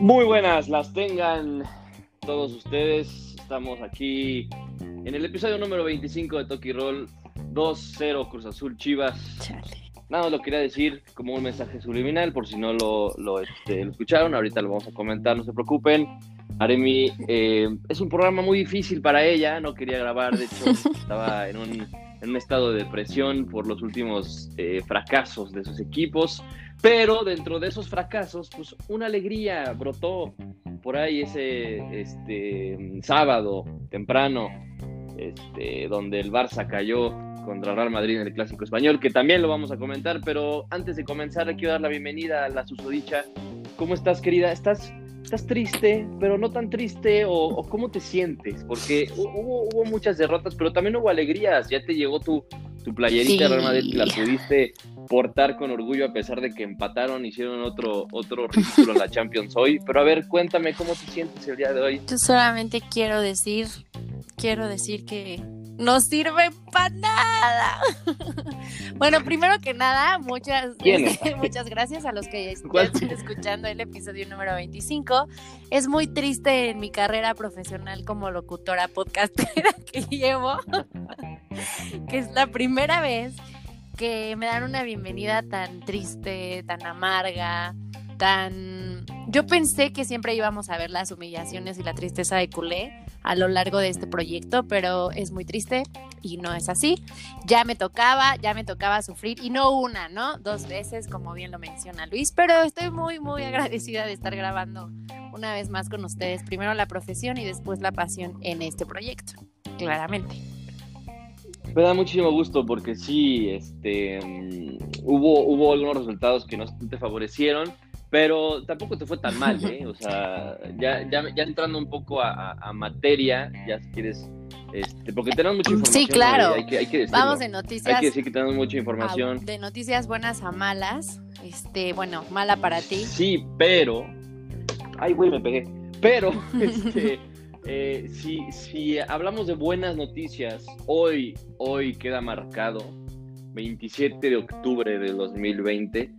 Muy buenas, las tengan todos ustedes. Estamos aquí en el episodio número 25 de Toki Roll 2-0 Cruz Azul Chivas. Nada más lo quería decir como un mensaje subliminal, por si no lo, lo, este, lo escucharon. Ahorita lo vamos a comentar, no se preocupen. Aremi, eh, es un programa muy difícil para ella, no quería grabar, de hecho estaba en un, en un estado de depresión por los últimos eh, fracasos de sus equipos, pero dentro de esos fracasos, pues una alegría brotó por ahí ese este, sábado temprano, este, donde el Barça cayó contra Real Madrid en el Clásico Español, que también lo vamos a comentar, pero antes de comenzar quiero dar la bienvenida a la susodicha. ¿Cómo estás, querida? ¿Estás estás triste, pero no tan triste, o, cómo te sientes, porque hubo, hubo, muchas derrotas, pero también hubo alegrías, ya te llegó tu, tu playerita Real Madrid, la pudiste portar con orgullo a pesar de que empataron, hicieron otro, otro ridículo en la Champions hoy, pero a ver, cuéntame cómo te sientes el día de hoy. Yo solamente quiero decir, quiero decir que no sirve para nada. bueno, primero que nada, muchas, muchas gracias a los que están escuchando el episodio número 25. Es muy triste en mi carrera profesional como locutora podcastera que llevo, que es la primera vez que me dan una bienvenida tan triste, tan amarga, tan... Yo pensé que siempre íbamos a ver las humillaciones y la tristeza de culé a lo largo de este proyecto, pero es muy triste y no es así. Ya me tocaba, ya me tocaba sufrir y no una, ¿no? Dos veces, como bien lo menciona Luis, pero estoy muy, muy agradecida de estar grabando una vez más con ustedes. Primero la profesión y después la pasión en este proyecto, claramente. Me da muchísimo gusto porque sí, este, mm, hubo, hubo algunos resultados que no te favorecieron pero tampoco te fue tan mal, ¿eh? O sea, ya, ya, ya entrando un poco a, materia, ya si quieres, este, porque tenemos mucha información. Sí, claro. Hay que, hay que Vamos de noticias. Hay que decir que tenemos mucha información. de noticias buenas a malas. Este, bueno, mala para ti. Sí, pero. Ay, güey, me pegué. Pero, este. Eh, si, si hablamos de buenas noticias, hoy, hoy queda marcado 27 de octubre del 2020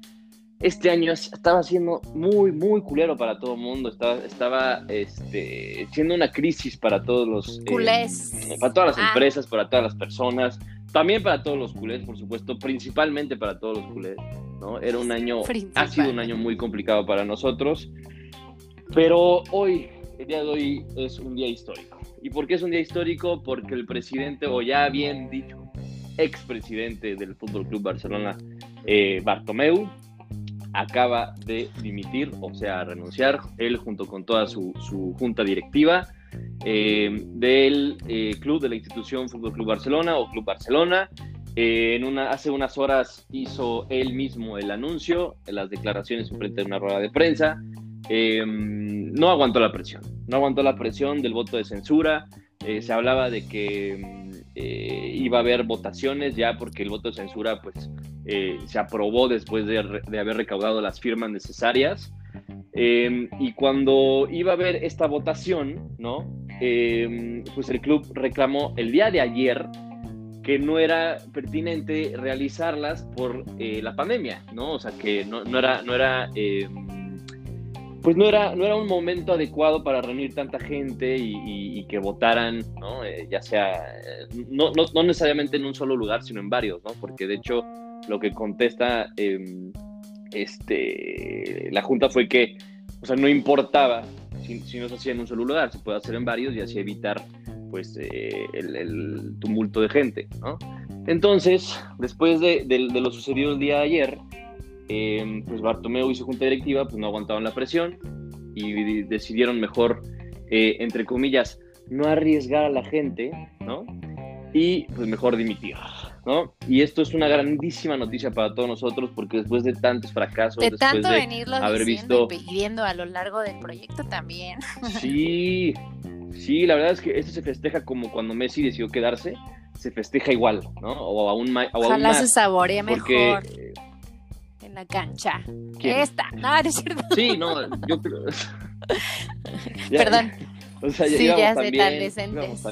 este año estaba siendo muy, muy culero para todo el mundo. Estaba, estaba este, siendo una crisis para todos los. Eh, culés. para todas las ah. empresas, para todas las personas. También para todos los culés, por supuesto. Principalmente para todos los culés. ¿no? Era un año. Ha sido un año muy complicado para nosotros. Pero hoy, el día de hoy, es un día histórico. ¿Y por qué es un día histórico? Porque el presidente, o ya bien dicho, expresidente del Fútbol Club Barcelona, eh, Bartomeu, acaba de dimitir, o sea, renunciar, él junto con toda su, junta directiva eh, del eh, club, de la institución Fútbol Club Barcelona o Club Barcelona. Eh, en una, hace unas horas hizo él mismo el anuncio, las declaraciones frente a una rueda de prensa. no aguantó la presión, no aguantó la presión del voto de censura. se hablaba de que iba a haber votaciones ya porque el voto de censura pues eh, se aprobó después de, haber recaudado las firmas necesarias. Em, y cuando iba a haber esta votación, ¿no? Em, pues el club reclamó el día de ayer que no era pertinente realizarlas por eh, la pandemia, ¿no? O sea, que no, era, no era em, pues no era, no era un momento adecuado para reunir tanta gente y, que votaran, ¿no? Eh, ya sea, no, no, no, necesariamente en un solo lugar, sino en varios, ¿no? Porque de hecho lo que contesta em, este, la Junta fue que, o sea, no importaba si, no se hacía en un solo lugar, se puede hacer en varios y así evitar pues eh, el, tumulto de gente, ¿no? Entonces, después de, lo sucedido el día de ayer, em, pues Bartomeu y su junta directiva pues no aguantaban la presión y decidieron mejor, eh, entre comillas, no arriesgar a la gente, ¿no? Y pues mejor dimitir. Y esto es una grandísima noticia para todos nosotros porque después de tantos fracasos, de después tanto de venirlo haber visto y pidiendo a lo largo del proyecto también. Sí, sí, la verdad es que esto se festeja como cuando Messi decidió quedarse, se festeja igual, ¿no? O aún, más. Ojalá se saboree mejor. en la cancha. Esta, no, es cierto. Sí, no, yo creo. Perdón. O sea, sí, ya sé tan decentes.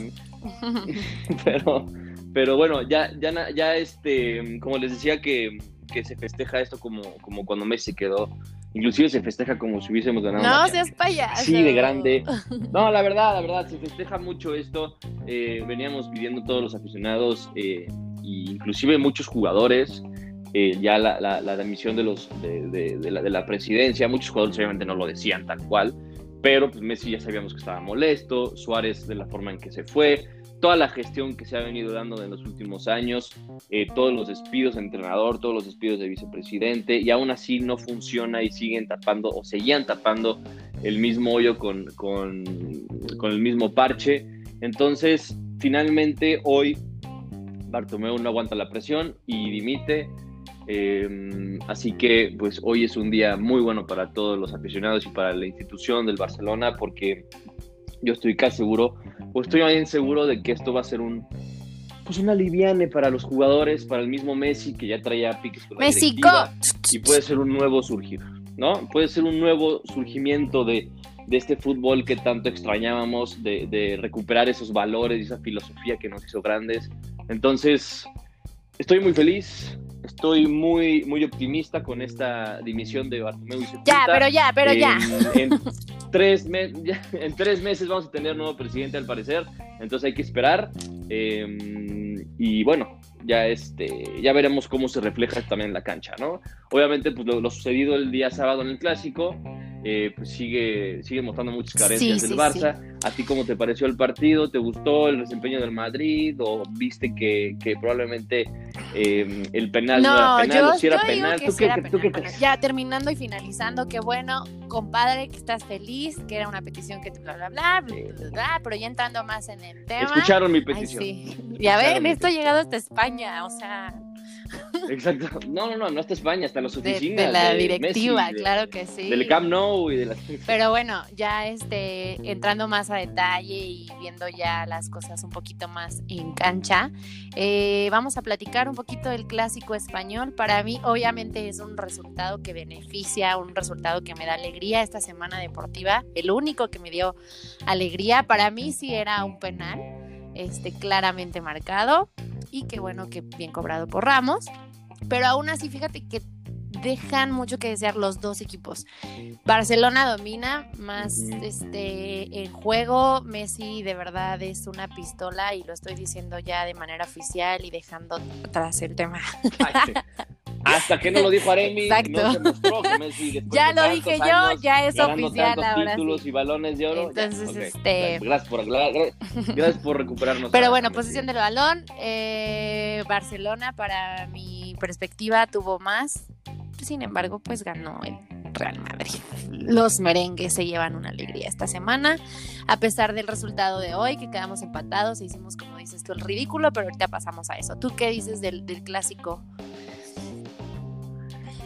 Pero pero bueno, ya, ya, ya este, como les decía que, se festeja esto como, como cuando Messi quedó inclusive se festeja como si hubiésemos ganado. No, seas payaso. Sí, de grande. No, la verdad, la verdad, se festeja mucho esto. Eh, veníamos pidiendo todos los aficionados, eh, e inclusive muchos jugadores, eh, ya la, la, la, admisión de, los, de, de, la, de la presidencia, muchos jugadores obviamente no lo decían tal cual, pero pues Messi ya sabíamos que estaba molesto, Suárez de la forma en que se fue, toda la gestión que se ha venido dando en los últimos años, eh, todos los despidos de entrenador, todos los despidos de vicepresidente, y aún así no funciona y siguen tapando o seguían tapando el mismo hoyo con, con, con el mismo parche. Entonces, finalmente hoy Bartomeu no aguanta la presión y dimite. Eh, así que pues hoy es un día muy bueno para todos los aficionados y para la institución del Barcelona porque yo estoy casi seguro, o estoy bien seguro de que esto va a ser un pues una liviane para los jugadores, para el mismo Messi que ya traía piques con la y puede ser un nuevo surgir, ¿no? Puede ser un nuevo surgimiento de, de este fútbol que tanto extrañábamos, de, de, recuperar esos valores y esa filosofía que nos hizo grandes. Entonces, estoy muy feliz, estoy muy, muy optimista con esta dimisión de Bartomeu y Ya, pero ya, pero ya. En tres, en tres meses vamos a tener nuevo presidente al parecer, entonces hay que esperar. Em, y bueno, ya, este, ya veremos cómo se refleja también en la cancha, ¿no? Obviamente, pues lo sucedido el día sábado en el Clásico, eh, pues sigue, sigue mostrando muchas carencias del Barça. ¿A ti cómo te pareció el partido? ¿Te gustó el desempeño del Madrid? ¿O viste que, que probablemente eh, el penal no, era penal? Yo, o si era penal? ¿Tú, qué, penal, ¿tú qué crees? Ya terminando y finalizando, qué bueno, compadre, que estás feliz, que era una petición que te bla, bla, bla, bla, bla, pero ya entrando más en el tema. Escucharon mi petición. Ay, sí. Ya ven, esto ha llegado hasta España, o sea, Exacto. No, no, no, no hasta España, hasta las oficinas. De, de la directiva, Messi, claro que sí. Del Camp Nou y de las... Pero bueno, ya este, entrando más a detalle y viendo ya las cosas un poquito más en cancha, eh, vamos a platicar un poquito del clásico español. Para mí, obviamente, es un resultado que beneficia, un resultado que me da alegría esta semana deportiva. El único que me dio alegría, para mí sí era un penal, este, claramente marcado y qué bueno que bien cobrado por Ramos. Pero aún así, fíjate que dejan mucho que desear los dos equipos. Barcelona domina más este en juego. Messi de verdad es una pistola y lo estoy diciendo ya de manera oficial y dejando atrás el tema. Ay, sí. Hasta que no lo dijo Aremi, Exacto. no se mostró que Messi Ya lo dije yo, ya es oficial ahora títulos sí. y balones de oro. Entonces, okay. este... Gracias por, gracias por recuperarnos. Pero bueno, posición del balón. Eh, Barcelona, para mi perspectiva, tuvo más. Sin embargo, pues ganó el Real Madrid. Los merengues se llevan una alegría esta semana, a pesar del resultado de hoy, que quedamos empatados e hicimos, como dices tú, el ridículo, pero ahorita pasamos a eso. ¿Tú qué dices del, del clásico?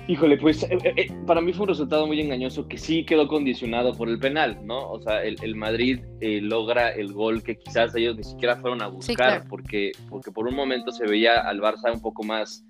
Híjole, pues eh, eh, para mí fue un resultado muy engañoso que sí quedó condicionado por el penal, ¿no? O sea, el, el Madrid eh, logra el gol que quizás ellos ni siquiera fueron a buscar, sí, claro. porque, porque por un momento se veía al Barça un poco más,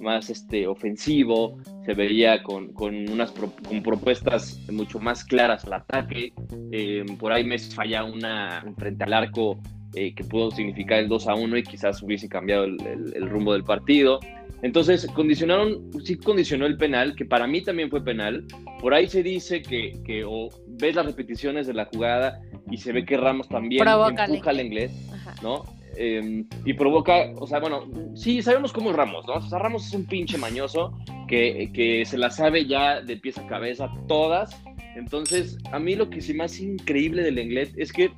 más este, ofensivo, se veía con, con unas pro, con propuestas mucho más claras al ataque. Eh, por ahí me falla una frente al arco eh, que pudo significar el 2 a 1 y quizás hubiese cambiado el, el, el rumbo del partido. Entonces, condicionaron, sí condicionó el penal, que para mí también fue penal. Por ahí se dice que, que o ves las repeticiones de la jugada y se ve que Ramos también empuja al inglés, ¿no? Eh, y provoca, o sea, bueno, sí, sabemos cómo es Ramos, ¿no? O sea, Ramos es un pinche mañoso que, que se la sabe ya de pies a cabeza todas. Entonces, a mí lo que sí más increíble del inglés es que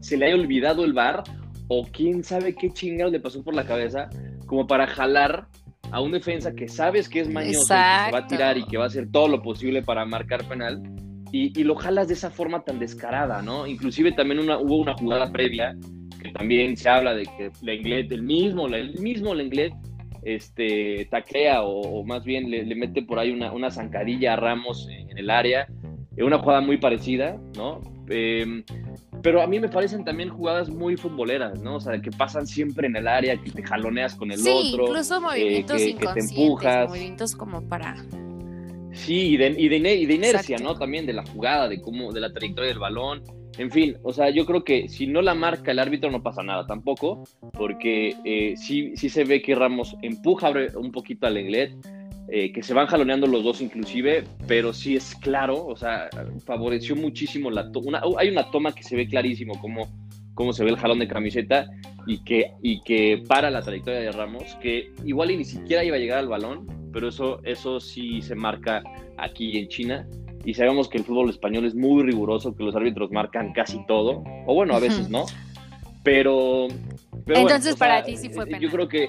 se le haya olvidado el bar o quién sabe qué chingados le pasó por la cabeza como para jalar a un defensa que sabes que es mañoso, Exacto. que se va a tirar y que va a hacer todo lo posible para marcar penal, y, y, lo jalas de esa forma tan descarada, ¿no? Inclusive también una, hubo una jugada previa que también se habla de que Lenglet, el mismo, el mismo Lenglet, este, taclea o, o más bien le, le, mete por ahí una, una zancadilla a Ramos en el área, una jugada muy parecida, ¿no? Eh, pero a mí me parecen también jugadas muy futboleras, ¿no? O sea, que pasan siempre en el área, que te jaloneas con el sí, otro. incluso movimientos eh, que, que, te empujas. movimientos como para... Sí, y de, y de, y de inercia, Exacto. ¿no? También de la jugada, de cómo, de la trayectoria del balón. En fin, o sea, yo creo que si no la marca el árbitro no pasa nada tampoco, porque eh, sí, sí se ve que Ramos empuja un poquito al Lenglet eh, que se van jaloneando los dos inclusive, pero sí es claro, o sea, favoreció muchísimo la toma. Hay una toma que se ve clarísimo cómo, cómo se ve el jalón de camiseta y que, y que para la trayectoria de Ramos, que igual y ni siquiera iba a llegar al balón, pero eso, eso sí se marca aquí en China. Y sabemos que el fútbol español es muy riguroso, que los árbitros marcan casi todo, o bueno, a veces no, pero... Entonces para ti sí fue penal. Yo creo que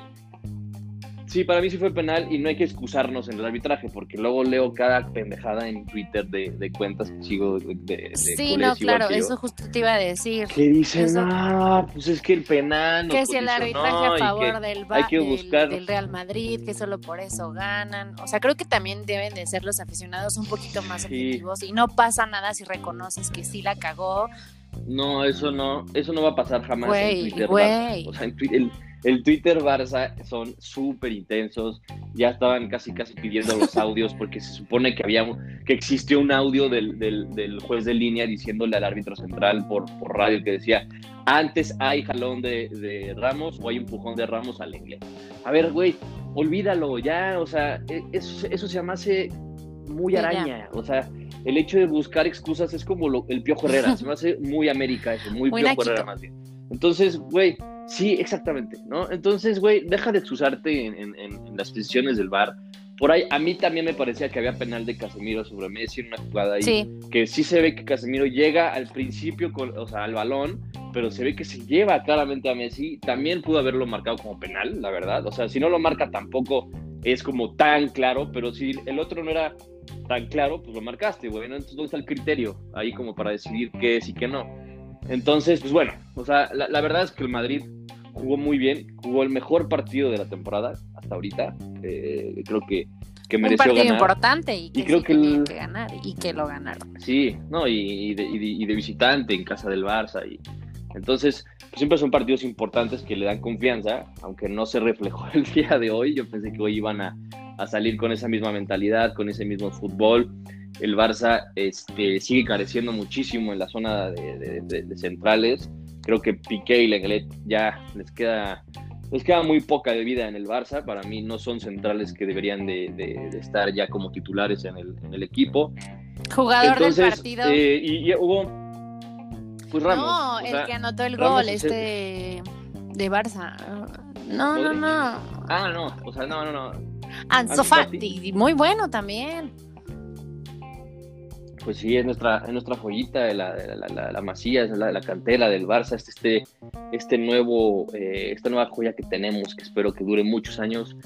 Sí, para mí sí fue penal y no hay que excusarnos en el arbitraje, porque luego leo cada pendejada en Twitter de, cuentas que sigo de, Sí, no, claro, eso justo te iba a decir. Que dicen, ah, pues es que el penal. que si el arbitraje a favor del, hay que buscar... del, Real Madrid, que solo por eso ganan. O sea, creo que también deben de ser los aficionados un poquito más objetivos y no pasa nada si reconoces que sí la cagó. No, eso no, eso no va a pasar jamás en Twitter. Güey. O sea, en Twitter el Twitter Barça son súper intensos. Ya estaban casi casi pidiendo los audios porque se supone que había que existió un audio del, del, juez de línea diciéndole al árbitro central por, por radio que decía antes hay jalón de, Ramos o hay empujón de Ramos al inglés. A ver, güey, olvídalo ya, o sea, e, eso, eso se llama hace muy araña, o sea, el hecho de buscar excusas es como lo, el Piojo Herrera, se me hace muy América eso, muy, Piojo Herrera más bien. Entonces, güey, Sí, exactamente, ¿no? Entonces, güey, deja de excusarte en, las decisiones del bar. Por ahí, a mí también me parecía que había penal de Casemiro sobre Messi en una jugada ahí. Que sí se ve que Casemiro llega al principio, con, o sea, al balón, pero se ve que se lleva claramente a Messi. También pudo haberlo marcado como penal, la verdad. O sea, si no lo marca tampoco es como tan claro, pero si el otro no era tan claro, pues lo marcaste, güey. Entonces, ¿dónde está el criterio ahí como para decidir qué es y qué no? Entonces, pues bueno, o sea, la verdad es que el Madrid jugó muy bien, jugó el mejor partido de la temporada hasta ahorita. Eh, creo que, que mereció Un partido importante y que, creo que, que, ganar y que lo ganaron. Sí, no, y, de, visitante en casa del Barça. Y, entonces, pues siempre son partidos importantes que le dan confianza, aunque no se reflejó el día de hoy. Yo pensé que hoy iban a, a salir con esa misma mentalidad, con ese mismo fútbol. El Barça este, sigue careciendo muchísimo en la zona de, de centrales Creo que Piqué y Lenglet ya les queda, les queda muy poca de vida en el Barça. Para mí no son centrales que deberían de, estar ya como titulares en el, en el equipo. Jugador del partido. Eh, y, hubo... Pues Ramos. No, el que anotó el gol, este de Barça. No, no, no. Ah, no, o sea, no, no, no. Ansu Fati, muy bueno también pues sí, es nuestra, es nuestra joyita, la, la, la, masía, es la, cantera del Barça, este, este, este nuevo, eh, esta nueva joya que tenemos, que espero que dure muchos años.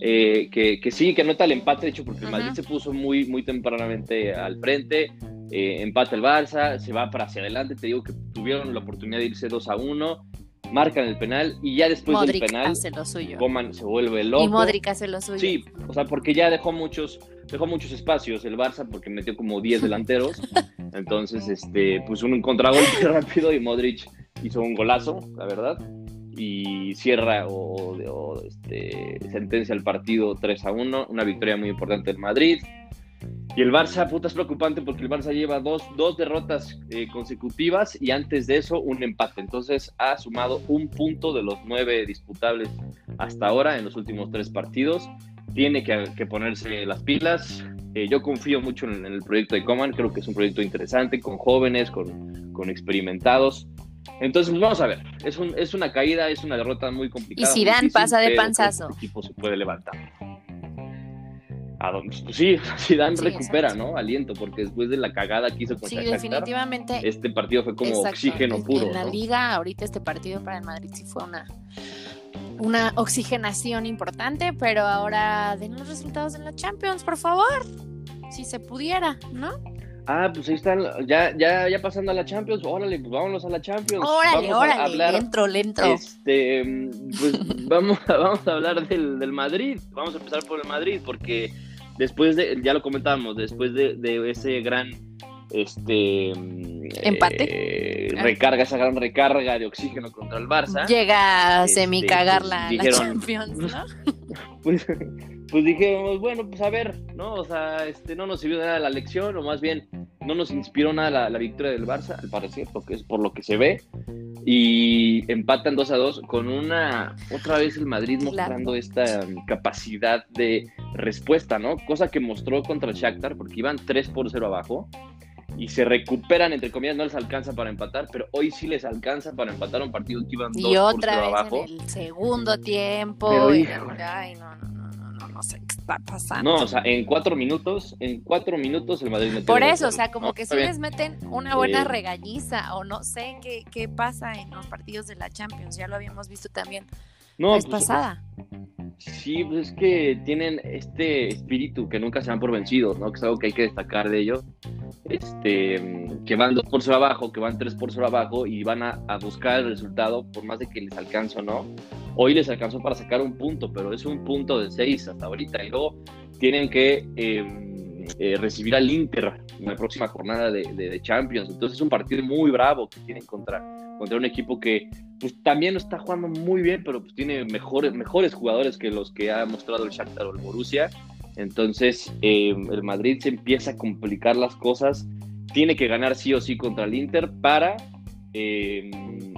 Eh, que, que, sí, que anota el empate, de hecho, porque el Madrid se puso muy, muy tempranamente al frente, eh, empata el Barça, se va para hacia adelante, te digo que tuvieron la oportunidad de irse 2 a 1, marcan el penal y ya después del penal, hace lo suyo. se vuelve loco. Y Modric hace lo suyo. Sí, o sea, porque ya dejó muchos dejó muchos espacios el Barça porque metió como 10 delanteros. Entonces, este, pues un contragolpe rápido y Modric hizo un golazo, la verdad. Y cierra o, este, sentencia el partido 3 a 1. Una victoria muy importante del Madrid. Y el Barça, puta, es preocupante porque el Barça lleva dos, dos derrotas eh, consecutivas y antes de eso un empate. Entonces ha sumado un punto de los nueve disputables hasta ahora en los últimos tres partidos tiene que, ponerse las pilas. Eh, yo confío mucho en, el proyecto de Coman, creo que es un proyecto interesante, con jóvenes, con, experimentados. Entonces, pues, vamos a ver, es, un, es una caída, es una derrota muy complicada. Y si Dan pasa de panzazo. El equipo se puede levantar. Pues sí, Zidane recupera, ¿no? Aliento, porque después de la cagada que hizo con Sí, definitivamente. Este partido fue como oxígeno puro. En la liga, ahorita este partido para el Madrid sí fue una una oxigenación importante, pero ahora den los resultados en la Champions, por favor. Si se pudiera, ¿no? Ah, pues ahí están, ya, ya, ya pasando a la Champions, órale, pues vámonos a la Champions. Órale, vamos órale, a hablar. Este, pues vamos, vamos a hablar del, del, Madrid, vamos a empezar por el Madrid, porque después de, ya lo comentábamos, después de, de ese gran este empate eh, recarga esa gran recarga de oxígeno contra el Barça llega a este, semi cagar pues, la, Champions ¿no? pues, pues dijimos bueno pues a ver no o sea este no nos sirvió nada la lección o más bien no nos inspiró nada la, victoria del Barça al parecer porque es por lo que se ve y empatan 2 a 2 con una, otra vez el Madrid mostrando esta um, capacidad de respuesta, ¿no? Cosa que mostró contra el Shakhtar porque iban 3 por 0 abajo y se recuperan, entre comillas, no les alcanza para empatar, pero hoy sí les alcanza para empatar un partido que iban 2 por 0 otra vez abajo. En el segundo tiempo. y, ay, no, no, no, sé qué está pasando. No, o sea, en cuatro minutos, en cuatro minutos el Madrid metió Por eso, o sea, como que si les meten una buena regañiza o no sé qué, qué pasa en los partidos de la Champions, ya lo habíamos visto también no, la vez pues, pasada. Sí, pues es que tienen este espíritu que nunca se dan por vencidos, ¿no? Que es algo que hay que destacar de ellos. Este, que van dos por cero abajo, que van tres por cero abajo y van a, buscar el resultado por más de que les alcance o no. Hoy les alcanzó para sacar un punto, pero es un punto de seis hasta ahorita. Y luego tienen que em, eh, recibir al Inter en la próxima jornada de, Champions. Entonces es un partido muy bravo que tienen contra, contra un equipo que pues también está jugando muy bien, pero pues tiene mejores, mejores jugadores que los que ha mostrado el Shakhtar o el Borussia. Entonces eh, el Madrid se empieza a complicar las cosas. Tiene que ganar sí o sí contra el Inter para eh,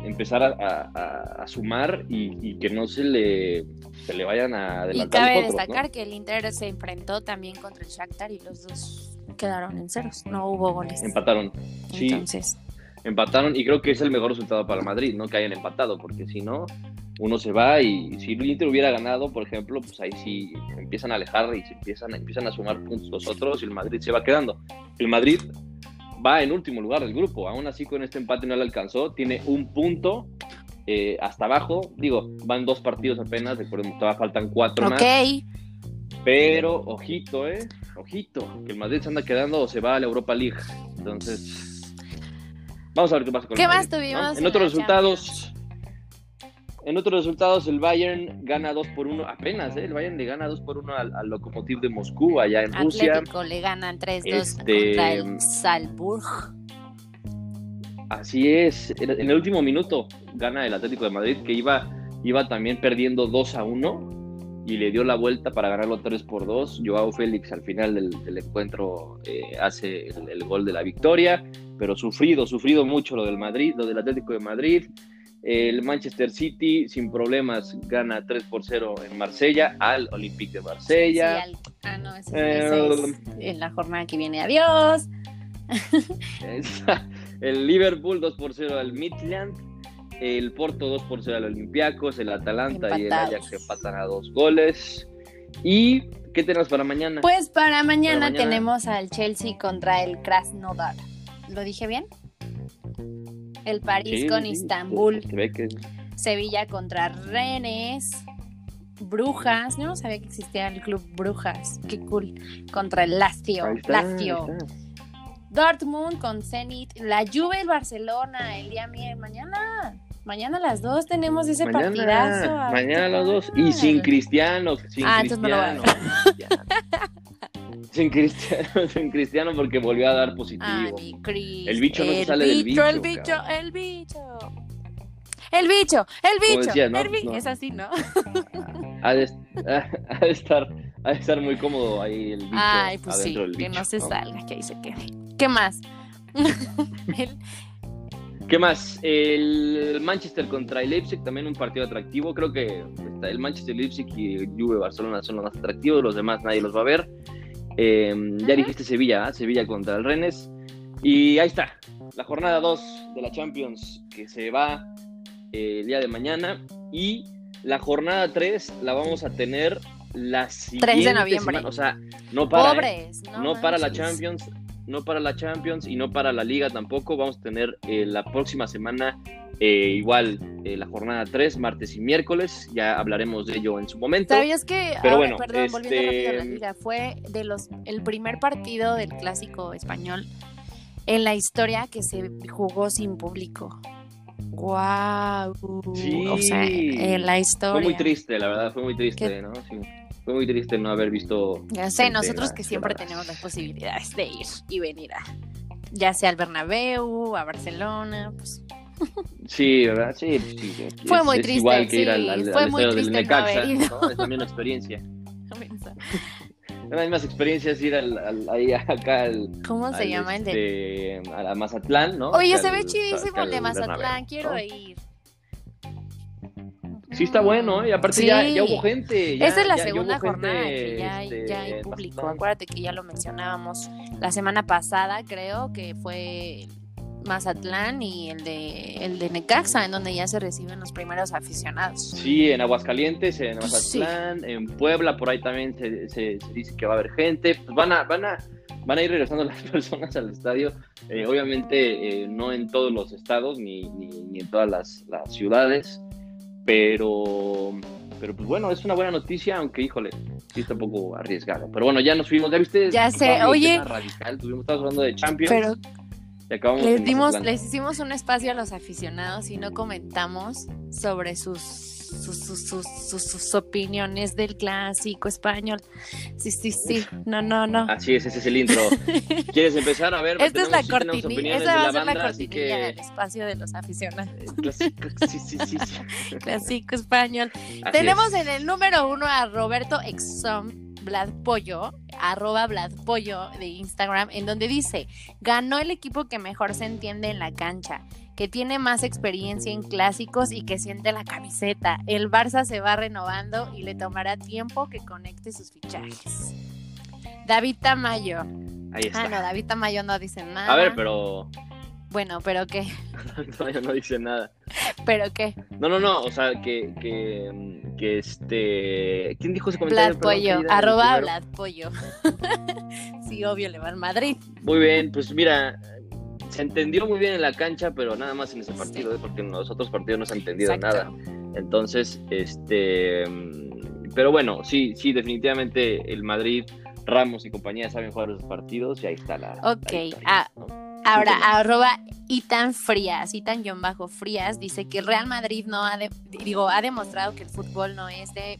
empezar a, sumar y, que no se le, se le vayan a adelantar. Y cabe destacar que el Inter se enfrentó también contra el Shakhtar y los dos quedaron en ceros, no hubo goles. Empataron. Sí. Entonces empataron y creo que es el mejor resultado para Madrid, ¿no? Que hayan empatado, porque si no, uno se va y si el Inter hubiera ganado, por ejemplo, pues ahí sí empiezan a alejar y se empiezan, empiezan a sumar puntos los otros y el Madrid se va quedando. El Madrid va en último lugar del grupo, aún así con este empate no le alcanzó, tiene un punto eh, hasta abajo, digo, van dos partidos apenas, recordemos, todavía faltan cuatro más. Pero, ojito, eh, ojito, que el Madrid se anda quedando o se va a la Europa League. Entonces, Vamos a ver qué pasa con ¿Qué más tuvimos? En, otros resultados. En otros resultados, el Bayern gana 2 por 1, apenas, ¿eh? el Bayern le gana 2 por 1 al, al Lokomotiv de Moscú, allá en Rusia. Atlético le ganan 3-2 este... contra el Salzburg. Así es, en el último minuto gana el Atlético de Madrid, que iba, iba también perdiendo 2 a 1 y le dio la vuelta para ganarlo 3 por 2. Joao Félix al final del, encuentro eh, hace el, el, gol de la victoria pero sufrido, sufrido mucho lo del Madrid, lo del Atlético de Madrid. El Manchester City sin problemas gana 3 por 0 en Marsella al Olympique de Marsella. ah, no, ese, es en la jornada que viene. Adiós. el Liverpool 2 por 0 al Midland. El Porto 2 por 0 al Olympiacos. El Atalanta y el Ajax empatan a dos goles. ¿Y qué tenemos para mañana? Pues para mañana, para mañana... tenemos al Chelsea contra el Krasnodar. ¿Lo dije bien? El París con Istambul. Sevilla contra Rennes. Brujas. Yo no sabía que existía el club Brujas. Qué cool. Contra el Lazio. Lazio. Dortmund con Zenit. La Juve y Barcelona. El día mío. Mañana. Mañana a las dos tenemos ese partidazo. Mañana a las dos. Y sin cristianos. Sin ah, cristiano. Sin Cristiano, sin Cristiano porque volvió a dar positivo. el bicho no se sale del bicho. El bicho, el bicho. El bicho, el bicho, el bicho. Es así, ¿no? Ha de, estar, ha de estar muy cómodo ahí el bicho. Ay, pues sí, que no se salga, que ahí se quede. ¿Qué más? ¿Qué más? El Manchester contra el Leipzig, también un partido atractivo. Creo que el Manchester, Leipzig y Juve Barcelona son los más atractivos. Los demás nadie los va a ver. Em, ya dijiste Sevilla, ¿eh? Sevilla contra el Rennes. Y ahí está, la jornada 2 de la Champions que se va eh, el día de mañana. Y la jornada 3 la vamos a tener la siguiente 3 de noviembre. O sea, no para, ¿eh? No, para la Champions, no para la Champions y no para la Liga tampoco. Vamos a tener la próxima semana eh, igual eh, la jornada 3, martes y miércoles, ya hablaremos de ello en su momento. ¿Sabías que, Pero bueno, perdón, volviendo rápido a la este, liga, fue de los el primer partido del clásico español en la historia que se jugó sin público? ¡Wow! o sea, en la historia. Fue muy triste, la verdad, fue muy triste, ¿no? fue muy triste no haber visto. Ya sé, nosotros que siempre tenemos las posibilidades de ir y venir a, ya sea al Bernabéu, a Barcelona, pues Sí, ¿verdad? Sí, Fue muy triste. Igual que ir al, Fue muy triste del Necaxa, ¿no? Es también una experiencia. Las mismas experiencias ir al, ahí acá al. ¿Cómo se llama el de? Este, a Mazatlán, ¿no? Oye, se ve chidísimo el de Mazatlán, quiero ir. Sí está bueno, ¿eh? y aparte ya, ya, hubo gente. Esa es la segunda jornada que ya, este, ya hay público. Acuérdate que ya lo mencionábamos la semana pasada, creo que fue Mazatlán y el de el de Necaxa, en donde ya se reciben los primeros aficionados. Sí, en Aguascalientes, en Mazatlán, en Puebla, por ahí también se, dice que va a haber gente. Pues van a, van a, van a ir regresando las personas al estadio. Eh, obviamente eh, no en todos los estados ni, ni, en todas las, las, ciudades, pero, pero pues bueno, es una buena noticia, aunque híjole, sí está un poco arriesgado. Pero bueno, ya nos fuimos, ¿ya viste? Ya sé, oye. Radical, tuvimos, hablando de Champions. Pero les, dimos, les hicimos un espacio a los aficionados y no comentamos sobre sus sus, sus, sus, opiniones del clásico español. Sí, sí, sí. No, no, no. Así es, ese es el intro. ¿Quieres empezar? A ver, esta es la cortinilla. Esa va a ser la cortinilla del espacio de los aficionados. Clásico, sí, sí, sí. Clásico español. Tenemos en el número uno a Roberto Exom Pollo, arroba Pollo de Instagram, en donde dice, ganó el equipo que mejor se entiende en la cancha, que tiene más experiencia en clásicos y que siente la camiseta. El Barça se va renovando y le tomará tiempo que conecte sus fichajes. David Tamayo. Ahí está. Ah, no, David Tamayo no dice nada. A ver, pero bueno, pero ¿qué? no, no dice nada. ¿Pero qué? No, no, no, o sea, que, que, que este... ¿Quién dijo ese comentario? Vlad Pollo, arroba Vlad Pollo. sí, obvio, le va al Madrid. Muy bien, pues mira, se entendió muy bien en la cancha, pero nada más en ese partido, ¿eh? porque en los otros partidos no se ha entendido nada. Entonces, este... Pero bueno, sí, sí, definitivamente el Madrid... Ramos y compañía saben jugar los partidos y ahí está la... Ok, ah, Ahora, arroba Itan Frías, Itan-Bajo Frías, dice que el Real Madrid no ha, digo, ha demostrado que el fútbol no es de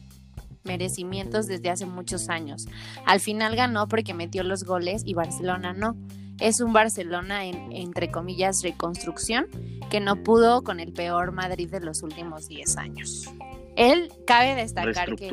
merecimientos desde hace muchos años. Al final ganó porque metió los goles y Barcelona no. Es un Barcelona en, entre comillas, reconstrucción que no pudo con el peor Madrid de los últimos 10 años. Él cabe destacar que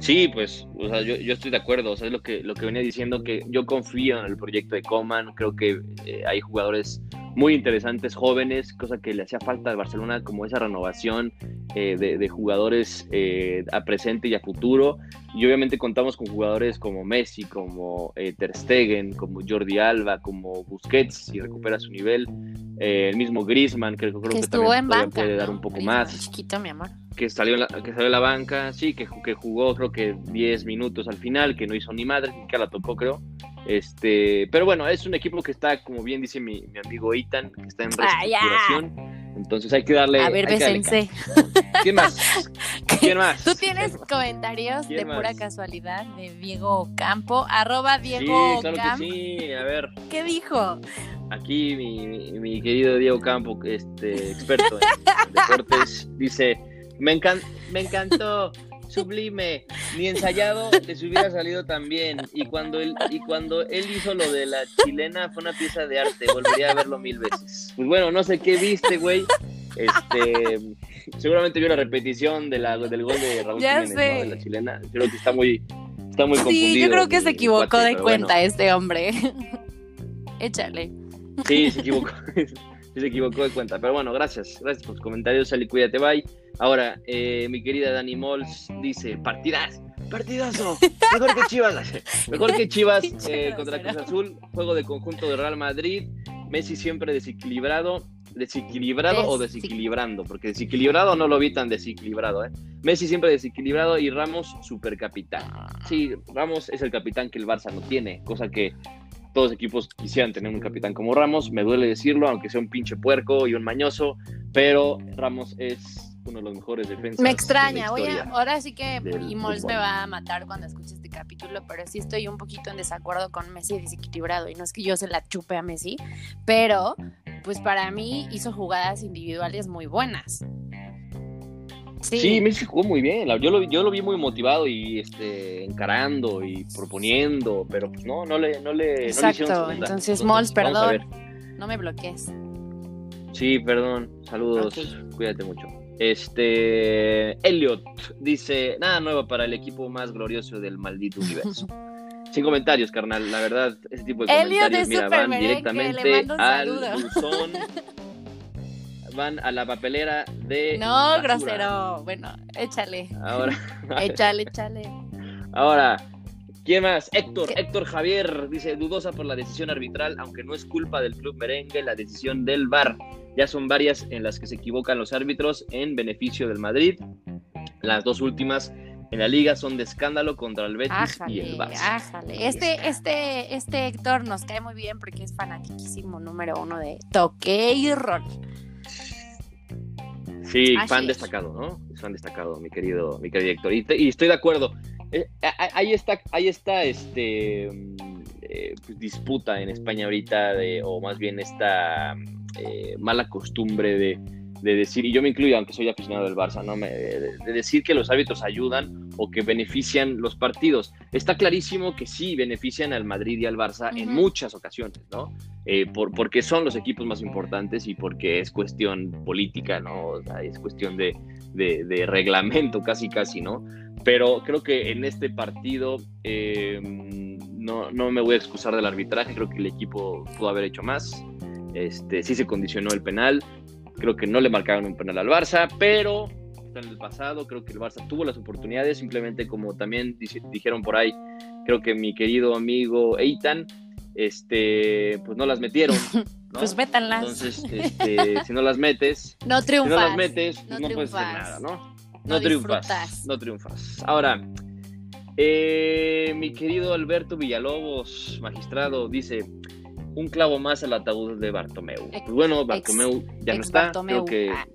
Sí, pues, o sea, yo, yo, estoy de acuerdo, o sea, es lo que, lo que venía diciendo, que yo confío en el proyecto de Coman, creo que eh, hay jugadores muy interesantes, jóvenes, cosa que le hacía falta al Barcelona, como esa renovación eh, de, jugadores eh, a presente y a futuro, y obviamente contamos con jugadores como Messi, como Ter Stegen, como Jordi Alba, como Busquets, si recupera su nivel, el mismo Griezmann, que creo que, también puede dar un poco más. Chiquito, mi amor que salió, la, que salió la banca, sí, que, que jugó creo que 10 minutos al final, que no hizo ni madre, que la tocó creo. Este, pero bueno, es un equipo que está, como bien dice mi, amigo Ethan, que está en ah, reestructuración. Entonces hay que darle. A ver, besense. ¿Quién más? ¿Quién más? ¿Tú tienes comentarios de pura casualidad de Diego Campo? Arroba Diego Sí, claro que sí. A ver. ¿Qué dijo? Aquí mi, mi, querido Diego Campo, este experto en deportes, dice me, me encantó, sublime, ni ensayado les hubiera salido tan bien. Y cuando, él, y cuando él hizo lo de la chilena fue una pieza de arte, volvería a verlo mil veces. Pues bueno, no sé qué viste, güey. Este, seguramente vio la repetición de la, del gol de Raúl Jiménez, de la chilena. Creo que está muy, está muy confundido. Sí, yo creo que se equivocó de cuenta este hombre. Échale. Sí, se equivocó. Se equivocó de cuenta. Pero bueno, gracias. Gracias por tus comentarios, Sally. Cuídate, bye. Ahora, eh, mi querida Dani Mols dice: Partidas, partidazo. Mejor que Chivas. Mejor que Chivas eh, contra Cruz Azul. Juego de conjunto de Real Madrid. Messi siempre desequilibrado. ¿Desequilibrado o desequilibrando? Porque desequilibrado no lo vi tan desequilibrado, ¿eh? Messi siempre desequilibrado y Ramos super capitán. Sí, Ramos es el capitán que el Barça no tiene, cosa que todos los equipos quisieran tener un capitán como Ramos, me duele decirlo, aunque sea un pinche puerco y un mañoso, pero Ramos es uno de los mejores defensas. Me extraña, oye, ahora sí que Imols me va a matar cuando escuche este capítulo, pero sí estoy un poquito en desacuerdo con Messi desequilibrado y no es que yo se la chupe a Messi, pero pues para mí hizo jugadas individuales muy buenas. Sí. Messi jugó muy bien. Yo lo, yo lo vi muy motivado y este, encarando y proponiendo, pero pues no, no le, no le, Exacto. Entonces, Mols, perdón. No me bloquees. Sí, perdón. Saludos. Cuídate mucho. Este Elliot dice, nada nuevo para el equipo más glorioso del maldito universo. Sin comentarios, carnal. La verdad, ese tipo de comentarios mira, van directamente al buzón van a la papelera de. No, grosero. Bueno, échale. Ahora. échale, échale. Ahora, ¿quién más? Héctor, Héctor Javier dice, dudosa por la decisión arbitral, aunque no es culpa del club merengue, la decisión del VAR. Ya son varias en las que se equivocan los árbitros en beneficio del Madrid. Las dos últimas en la liga son de escándalo contra el Betis y el Barça. Este, este, este Héctor nos cae muy bien porque es fanatiquísimo número uno de toque y rol. Sí, fan destacado, ¿no? Es fan destacado, mi querido, mi querido Héctor. Y, estoy de acuerdo. Eh, ahí está, ahí está este mm, eh, pues, disputa en España ahorita, de, o más bien esta eh, mala costumbre de de decir, y yo me incluyo, aunque soy aficionado del Barça, ¿no? de, decir que los árbitros ayudan o que benefician los partidos. Está clarísimo que sí benefician al Madrid y al Barça en muchas ocasiones, ¿no? Eh, por, porque son los equipos más importantes y porque es cuestión política, ¿no? es cuestión de, de, reglamento casi, casi, ¿no? Pero creo que en este partido eh, no, no me voy a excusar del arbitraje, creo que el equipo pudo haber hecho más. Este, sí se condicionó el penal, Creo que no le marcaron un penal al Barça, pero en el pasado. Creo que el Barça tuvo las oportunidades, simplemente como también dijeron por ahí, creo que mi querido amigo Eitan, este, pues no las metieron. pues métanlas. Entonces, este, si no las metes, no triunfas. Si no las metes, pues no, puedes hacer nada, ¿no? No, triunfas. No triunfas. Ahora, eh, mi querido Alberto Villalobos, magistrado, dice, un clavo más al ataúd de Bartomeu. Pues bueno, Bartomeu ya no está. Creo que. Ah.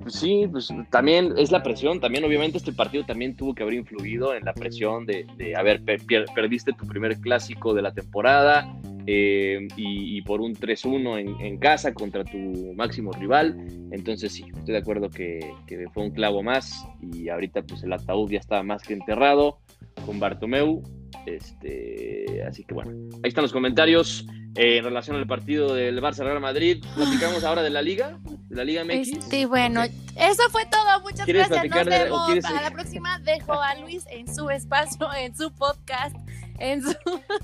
Pues sí, pues también es la presión. También, obviamente, este partido también tuvo que haber influido en la presión de, de haber perdiste tu primer clásico de la temporada eh, y, por un 3-1 en, casa contra tu máximo rival. Entonces, sí, estoy de acuerdo que, que fue un clavo más y ahorita, pues el ataúd ya estaba más que enterrado con Bartomeu. Este, así que bueno, ahí están los comentarios eh, en relación al partido del Barça Real Madrid. Platicamos ahora de la Liga, de la Liga MX. Sí, bueno, eso fue todo. Muchas gracias. Nos vemos. Para la próxima dejo a Luis en su espacio, en su podcast. En su...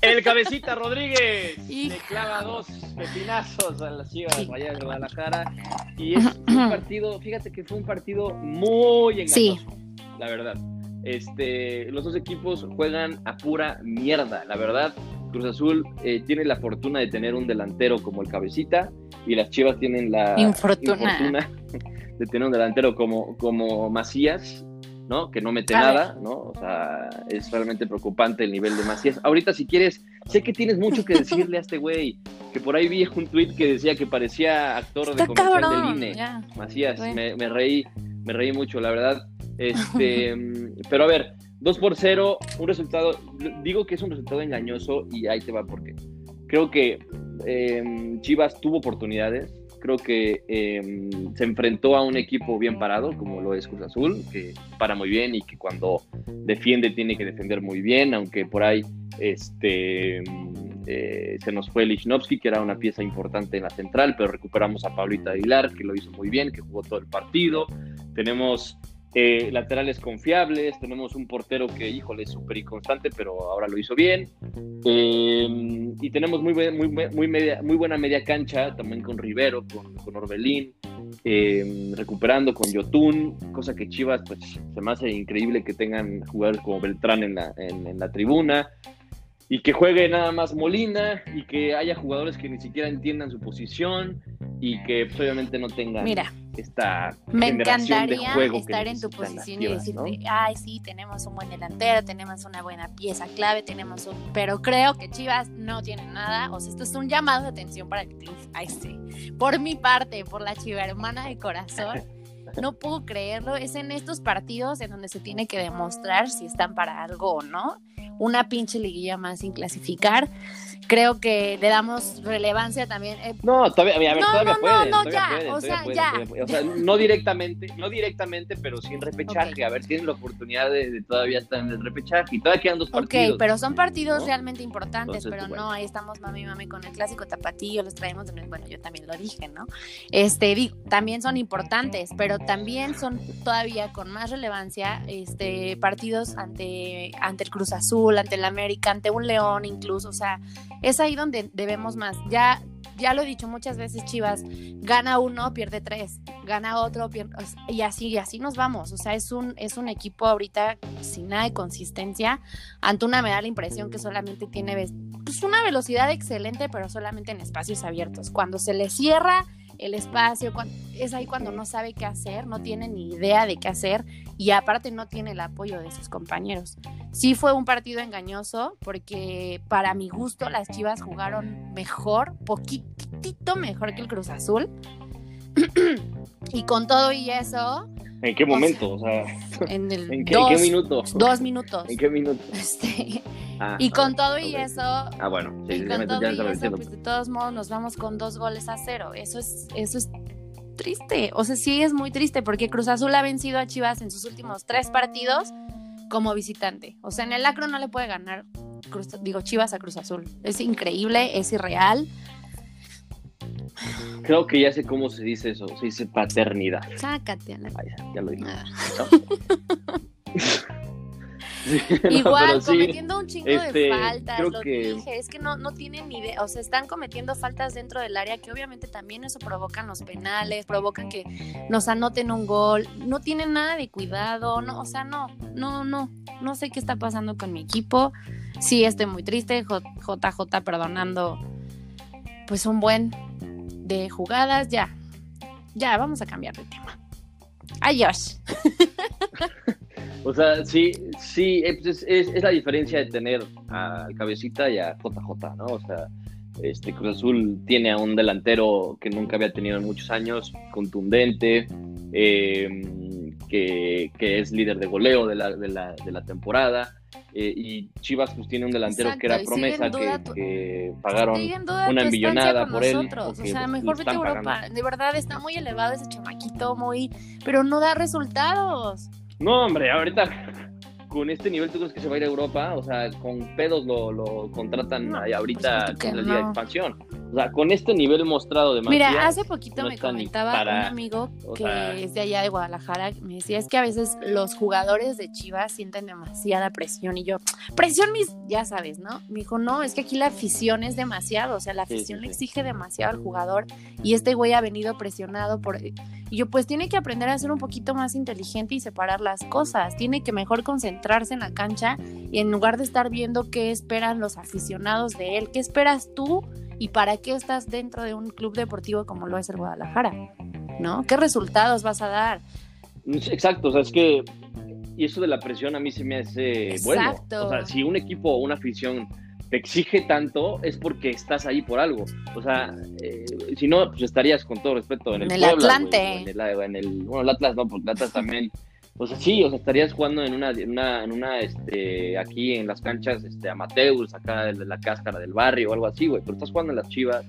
El cabecita Rodríguez le clava dos pepinazos a las chivas sí. de Guadalajara. Y es un partido, fíjate que fue un partido muy engañoso, la verdad. Este, los dos equipos juegan a pura mierda, la verdad. Cruz Azul eh, tiene la fortuna de tener un delantero como el Cabecita y las Chivas tienen la infortuna, de tener un delantero como, como Macías, ¿no? Que no mete nada, ¿no? O sea, es realmente preocupante el nivel de Macías. Ahorita, si quieres, sé que tienes mucho que decirle a este güey, que por ahí vi un tweet que decía que parecía actor de comercial del INE. Macías, me, me reí, me reí mucho, la verdad este, pero a ver, 2 por 0, un resultado, digo que es un resultado engañoso y ahí te va porque creo que em, Chivas tuvo oportunidades, creo que em, se enfrentó a un equipo bien parado, como lo es Cruz Azul, que para muy bien y que cuando defiende tiene que defender muy bien, aunque por ahí este, eh, se nos fue Lichnowsky, que era una pieza importante en la central, pero recuperamos a Pablita Aguilar, que lo hizo muy bien, que jugó todo el partido. Tenemos eh, laterales confiables, tenemos un portero que, híjole, es súper inconstante, pero ahora lo hizo bien. Eh, y tenemos muy, muy, muy, media, muy buena media cancha, también con Rivero, con, Orbelín, eh, recuperando con Yotun, cosa que Chivas, pues se me hace increíble que tengan jugadores como Beltrán en la, en la tribuna y que juegue nada más Molina y que haya jugadores que ni siquiera entiendan su posición y que pues, obviamente no tengan Mira, esta me encantaría estar en tu posición y decirte, ay sí, tenemos un buen delantero, tenemos una buena pieza clave, tenemos un, pero creo que Chivas no tiene nada, o sea, esto es un llamado de atención para el club, ay sí, por mi parte, por la chiva hermana de corazón. no puedo creerlo, es en estos partidos en donde se tiene que demostrar si están para algo o no una pinche liguilla más sin clasificar. Creo que le damos relevancia también. Eh, no, todavía, a ver, no, todavía no, pueden, no, no, ya, o sea, ya. O sea, no directamente, no directamente, pero sin repechaje. A ver, tienen la oportunidad de, todavía estar en el repechaje y todavía quedan dos partidos. Ok, pero son partidos realmente importantes, pero no, ahí estamos mami mami con el clásico tapatillo, los traemos, bueno, yo también lo dije, ¿no? Este, digo, también son importantes, pero también son todavía con más relevancia este partidos ante ante el Cruz Azul ante el América, ante un León incluso, o sea, es ahí donde debemos más. Ya, ya lo he dicho muchas veces, Chivas, gana uno, pierde tres, gana otro, pierde, y así, y así nos vamos. O sea, es un, es un equipo ahorita sin nada de consistencia. Antuna me da la impresión que solamente tiene pues, una velocidad excelente, pero solamente en espacios abiertos. Cuando se le cierra el espacio, es ahí cuando no sabe qué hacer, no tiene ni idea de qué hacer y aparte no tiene el apoyo de sus compañeros. Sí fue un partido engañoso porque para mi gusto las Chivas jugaron mejor, poquitito mejor que el Cruz Azul. y con todo y eso... ¿En qué momento? O sea, en, el qué, minuto? Dos minutos. ¿En qué minuto? Este, Ah, y con todo y eso. Ah, bueno, sí, y con todo y eso, pues de todos modos nos vamos con dos goles a cero. Eso es, eso es triste. O sea, sí es muy triste porque Cruz Azul ha vencido a Chivas en sus últimos tres partidos como visitante. O sea, en el Acro no le puede ganar, digo, Chivas a Cruz Azul. Es increíble, es irreal. Creo que ya sé cómo se dice eso. Se dice paternidad. Sácate a ya, lo dije. Ah. Igual, cometiendo un chingo de este, faltas, lo dije, es que no, no tienen ni idea, o sea, están cometiendo faltas dentro del área que obviamente también eso provocan los penales, provocan que nos anoten un gol, no tienen nada de cuidado, no, o sea, no, no, no, no sé qué está pasando con mi equipo, sí estoy muy triste, JJ perdonando pues un buen de jugadas, ya, ya, vamos a cambiar de tema. Adiós. O sea, sí, sí, es, la diferencia de tener al cabecita y a JJ, ¿no? O sea, este Cruz Azul tiene a un delantero que nunca había tenido en muchos años, contundente, em, que, es líder de goleo de la, de la, de la temporada. Eh, y Chivas pues tiene un delantero que era promesa que, pagaron una millonada por él. O sea, mejor vete a Europa. De verdad está muy elevado ese chamaquito, muy, pero no da resultados. No, hombre, ahorita con este nivel, ¿tú crees que se va a ir a Europa? O sea, con pedos lo, lo contratan ahorita con la Liga de Expansión. O sea, con este nivel mostrado de Mira, hace poquito me comentaba un amigo que es de allá de Guadalajara, me decía, es que a veces los jugadores de Chivas sienten demasiada presión y yo, presión mis, ya sabes, ¿no? Me dijo, no, es que aquí la afición es demasiado, o sea, la afición le exige demasiado al jugador y este güey ha venido presionado por... Y yo, pues tiene que aprender a ser un poquito más inteligente y separar las cosas, tiene que mejor concentrarse en la cancha y en lugar de estar viendo qué esperan los aficionados de él, ¿qué esperas tú? ¿Y para qué estás dentro de un club deportivo como lo es el Guadalajara? ¿No? ¿Qué resultados vas a dar? Exacto, o sea, es que y eso de la presión a mí se me hace Exacto. bueno. O sea, si un equipo o una afición te exige tanto es porque estás ahí por algo. O sea, eh, si no, pues estarías con todo respeto en el, en el Atlante. en, el, en, el, bueno, el Atlas no, porque el Atlas también o sea, sí, o sea, estarías jugando en una, en una, en una, este, aquí en las canchas, este, amateurs, acá de la cáscara del barrio o algo así, güey, pero estás jugando en las chivas,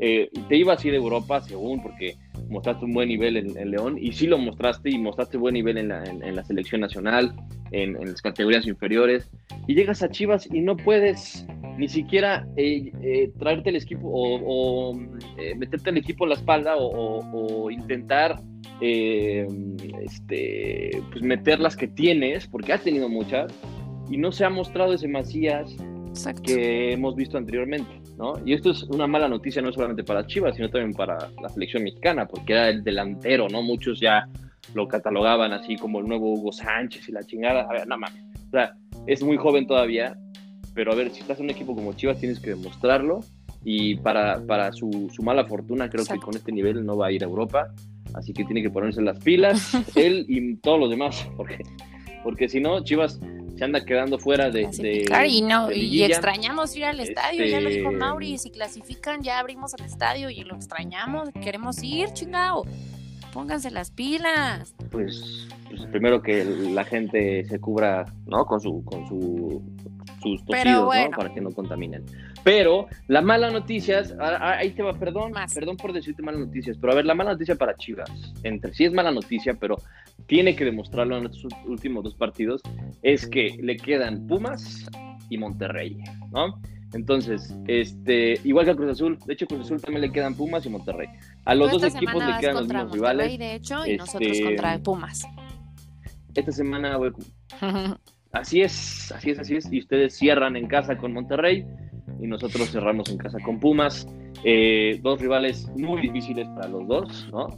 eh, te ibas a ir de Europa, según, porque mostraste un buen nivel en, León, y sí lo mostraste, y mostraste buen nivel en la, en, la selección nacional, en, las categorías inferiores, y llegas a Chivas y no puedes ni siquiera eh, eh, traerte el equipo o, meterte el equipo en la espalda o intentar eh, este, pues meter las que tienes, porque has tenido muchas, y no se ha mostrado ese Macías que hemos visto anteriormente, ¿no? Y esto es una mala noticia no solamente para Chivas, sino también para la selección mexicana, porque era el delantero, ¿no? Muchos ya lo catalogaban así como el nuevo Hugo Sánchez y la chingada. A ver, nada más. O sea, es muy joven todavía, pero a ver, si estás en un equipo como Chivas tienes que demostrarlo y para, para su, su mala fortuna creo que con este nivel no va a ir a Europa así que tiene que ponerse las pilas, él y todos los demás, porque, porque si no, Chivas se anda quedando fuera de... y, no, y extrañamos ir al estadio, ya lo dijo este, Mauri, si clasifican ya abrimos el estadio y lo extrañamos, queremos ir, chingado, pónganse las pilas. Pues, pues primero que la gente se cubra, ¿no? Con su, con su sus tosidos, ¿no? Para que no contaminen. Pero la mala noticia, ahí te va, perdón, perdón por decirte malas noticias, pero a ver, la mala noticia para Chivas, entre sí es mala noticia, pero tiene que demostrarlo en estos últimos dos partidos, es que le quedan Pumas y Monterrey, ¿no? Entonces, este, igual que a Cruz Azul, de hecho Cruz Azul también le quedan Pumas y Monterrey. A los dos equipos le quedan los mismos rivales. de hecho, y nosotros este, contra Pumas. Esta semana, Así es, así es, así es. Y ustedes cierran en casa con Monterrey. Y nosotros cerramos en casa con Pumas. Eh, dos rivales muy difíciles para los dos, ¿no?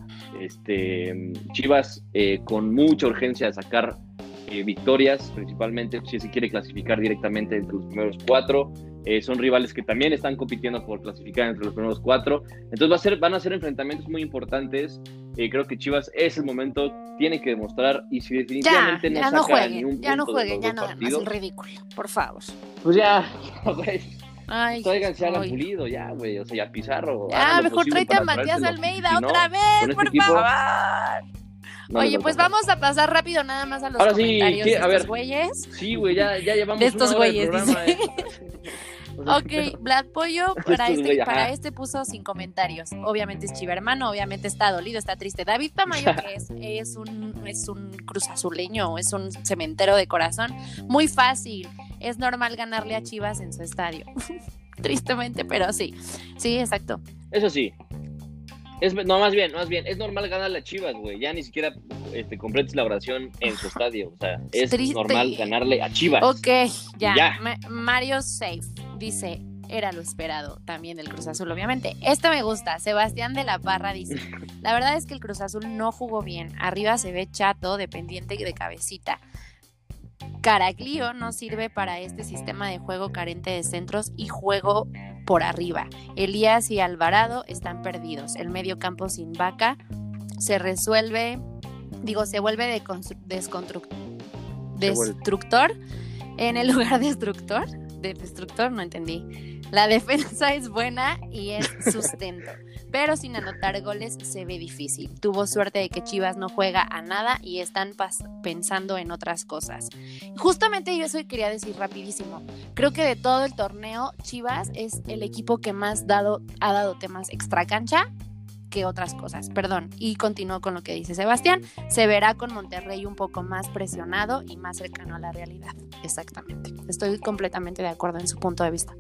Este, Chivas eh, con mucha urgencia de sacar eh, victorias, principalmente si se quiere clasificar directamente entre los primeros cuatro. son rivales que también están compitiendo por clasificar entre los primeros cuatro. Entonces va a ser, van a ser enfrentamientos muy importantes. creo que Chivas es el momento, tiene que demostrar y si definitivamente no saca jueguen, ni un punto Ya no jueguen, ya no el ridículo, por favor. Pues ya, Ay, Tráiganse a Pulido, ya, güey. O sea, ya Pizarro. Ya, mejor tráete a Matías Almeida otra vez, este por favor. Oye, pues vamos a pasar rápido nada más a los comentarios de estos güeyes. Sí, güey, ya, ya llevamos De estos güeyes, dice. ok, Vlad Pollo para este, para este puso sin comentarios. Obviamente es chivermano, obviamente está dolido, está triste. David Tamayo, que es, es, un, es un cruz azuleño, es un cementero de corazón, muy fácil es normal ganarle a Chivas en su estadio. Tristemente, pero sí. Sí, exacto. Eso sí. Es, no, más bien, más bien, es normal ganarle a Chivas, güey. Ya ni siquiera este, completes la oración en su estadio. O sea, es normal ganarle a Chivas. Ok, ya. Mario Safe dice, era lo esperado también del Cruz Azul, obviamente. Este me gusta. Sebastián de la Parra dice: La verdad es que el Cruz Azul no jugó bien. Arriba se ve chato, dependiente de cabecita. Caraglio no sirve para este sistema de juego carente de centros y juego por arriba. Elías y Alvarado están perdidos. El medio campo sin vaca se resuelve, digo, se vuelve de destructor en el lugar destructor. De destructor, no entendí. La defensa es buena y es sustento pero sin anotar goles se ve difícil. Tuvo suerte de que Chivas no juega a nada y están pensando en otras cosas. Justamente yo eso quería decir rapidísimo. Creo que de todo el torneo, Chivas es el equipo que más dado, ha dado temas extra cancha que otras cosas, perdón. Y continúo con lo que dice Sebastián, se verá con Monterrey un poco más presionado y más cercano a la realidad. Exactamente. Estoy completamente de acuerdo en su punto de vista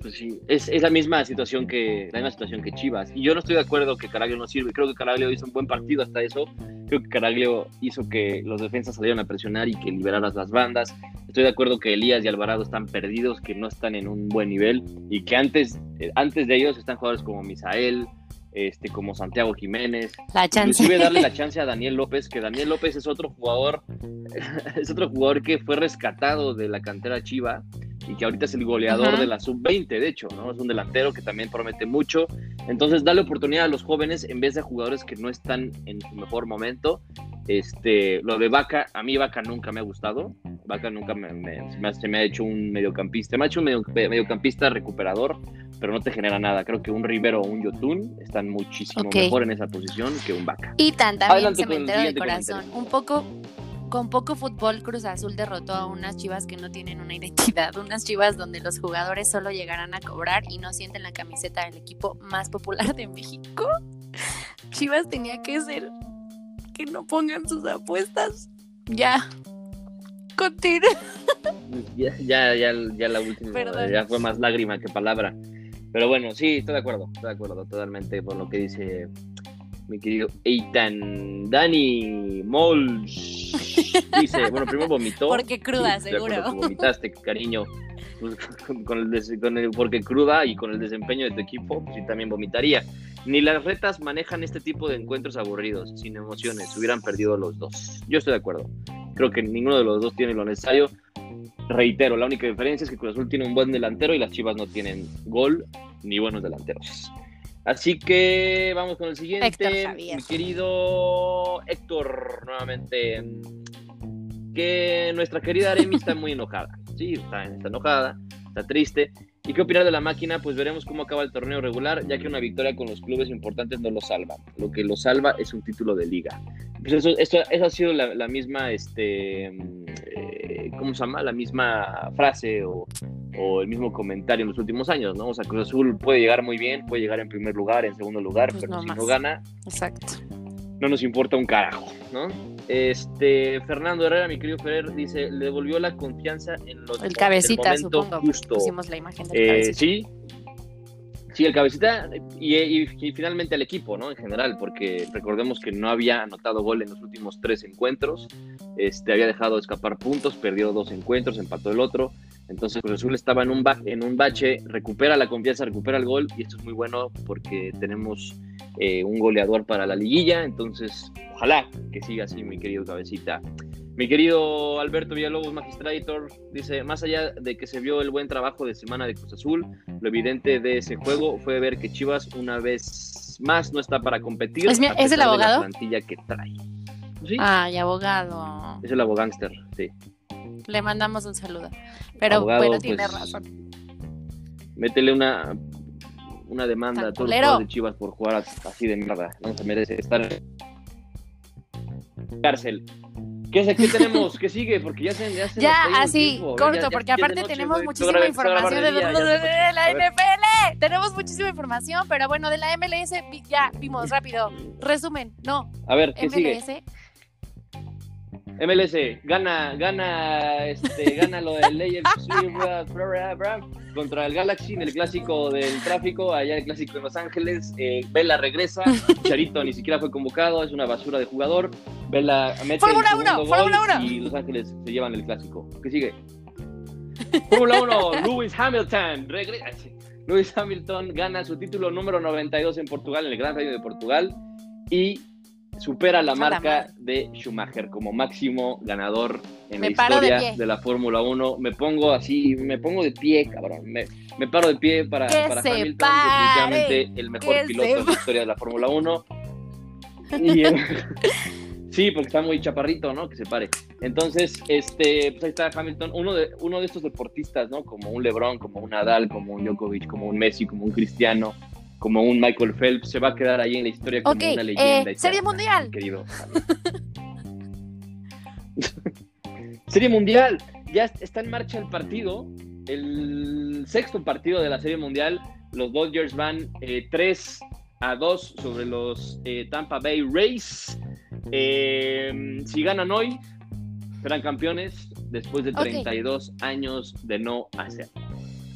pues sí, es, es, la misma situación que la misma situación que Chivas. Y yo no estoy de acuerdo que Caraglio no sirve. Creo que Caraglio hizo un buen partido hasta eso. Creo que Caraglio hizo que los defensas salieran a presionar y que liberaras las bandas. Estoy de acuerdo que Elías y Alvarado están perdidos, que no están en un buen nivel y que antes, eh, antes de ellos están jugadores como Misael, este, como Santiago Jiménez. La chance. Inclusive darle la chance a Daniel López, que Daniel López es otro jugador, es otro jugador que fue rescatado de la cantera Chiva y que ahorita es el goleador de la sub-20, de hecho, ¿no? Es un delantero que también promete mucho. Entonces, dale oportunidad a los jóvenes en vez de jugadores que no están en su mejor momento. Este, lo de Vaca, a mí Vaca nunca me ha gustado. Vaca nunca me, se, me ha, hecho un mediocampista. Me ha hecho un mediocampista recuperador, pero no te genera nada. Creo que un Rivero o un Yotun están muchísimo mejor en esa posición que un Vaca. Y tan también cementero de corazón. Un poco con poco fútbol, Cruz Azul derrotó a unas chivas que no tienen una identidad, unas chivas donde los jugadores solo llegarán a cobrar y no sienten la camiseta del equipo más popular de México. Chivas tenía que ser que no pongan sus apuestas. Ya. Continúa. Ya, ya, ya, ya la última. Ya fue más lágrima que palabra. Pero bueno, sí, estoy de acuerdo. Estoy de acuerdo totalmente por lo que dice mi querido Eitan. Dani Mols dice, bueno, primero vomitó. Porque cruda, seguro. Vomitaste, cariño. Pues, con el, con el, porque cruda y con el desempeño de tu equipo, pues sí también vomitaría. Ni las retas manejan este tipo de encuentros aburridos, sin emociones. Hubieran perdido los dos. Yo estoy de acuerdo. Creo que ninguno de los dos tiene lo necesario. Reitero, la única diferencia es que Cruz Azul tiene un buen delantero y las Chivas no tienen gol ni buenos delanteros. Así que vamos con el siguiente. Mi querido Héctor, nuevamente. Que nuestra querida Aremi está muy enojada. Sí, está, enojada, está triste. ¿Y qué opinar de la máquina? Pues veremos cómo acaba el torneo regular, ya que una victoria con los clubes importantes no lo salva. Lo que lo salva es un título de liga. Pues eso, esto, esa ha sido la, misma, este, eh, ¿cómo se llama? La misma frase o, o, el mismo comentario en los últimos años, ¿no? O sea, Cruz Azul puede llegar muy bien, puede llegar en primer lugar, en segundo lugar, pues pero si no gana, Exacto. no nos importa un carajo, ¿no? Este, Fernando Herrera, mi querido Ferrer, dice, le devolvió la confianza en los... El cabecita, supongo. Justo. Pusimos la imagen del eh, Sí, Sí, el cabecita y, finalmente al equipo, ¿no? En general, porque recordemos que no había anotado gol en los últimos tres encuentros, este, había dejado escapar puntos, perdió dos encuentros, empató el otro. Entonces Cruz Azul estaba en un, en un bache, recupera la confianza, recupera el gol y esto es muy bueno porque tenemos eh, un goleador para la liguilla, entonces ojalá que siga así mi querido cabecita. Mi querido Alberto Villalobos, Magistrator, dice, más allá de que se vio el buen trabajo de semana de Cruz Azul, lo evidente de ese juego fue ver que Chivas una vez más no está para competir. ¿Es, ¿es el abogado? la plantilla que trae. ¿Sí? Ay, abogado. Es el abogánster, sí. Le mandamos un saludo. Pero bueno, tiene pues, razón. Métele una, una demanda a todos los de Chivas por jugar así de mierda. No se merece estar en cárcel. ¿Qué, ¿Qué, tenemos? ¿Qué sigue? Porque ya se, ya Ya, así, corto, porque aparte tenemos muchísima información de, la NFL. Tenemos muchísima información, pero bueno, de la MLS ya vimos rápido. Resumen, no. A ver, ¿qué MLS, sigue? MLS, gana, gana, este, gana lo del Lakers contra el Galaxy en el clásico del tráfico, allá el clásico de Los Ángeles. Eh, Vela regresa, Charito ni siquiera fue convocado, es una basura de jugador. Vela mete Fórmula 1, Fórmula 1. Y Los Ángeles se llevan el clásico. ¿Qué sigue? Fórmula 1, Lewis Hamilton regresa. Lewis Hamilton gana su título número 92 en Portugal, en el Gran Premio de Portugal. Y supera la marca de Schumacher como máximo ganador en la historia de, la Fórmula 1. Me pongo así, me pongo de pie, cabrón. Me, paro de pie para, para Hamilton, definitivamente el mejor piloto de la historia de la Fórmula 1. sí, porque está muy chaparrito, ¿no? Que se pare. Entonces, este, pues ahí está Hamilton, uno de, uno de estos deportistas, ¿no? Como un LeBron, como un Nadal, como un Djokovic, como un Messi, como un Cristiano como un Michael Phelps, se va a quedar ahí en la historia como una leyenda. Eh, serie mundial. Querido. serie mundial. Ya está en marcha el partido. El sexto partido de la serie mundial. Los Dodgers van 3 eh, a 2 sobre los eh, Tampa Bay Rays. si ganan hoy, serán campeones después de 32 años de no hacerlo.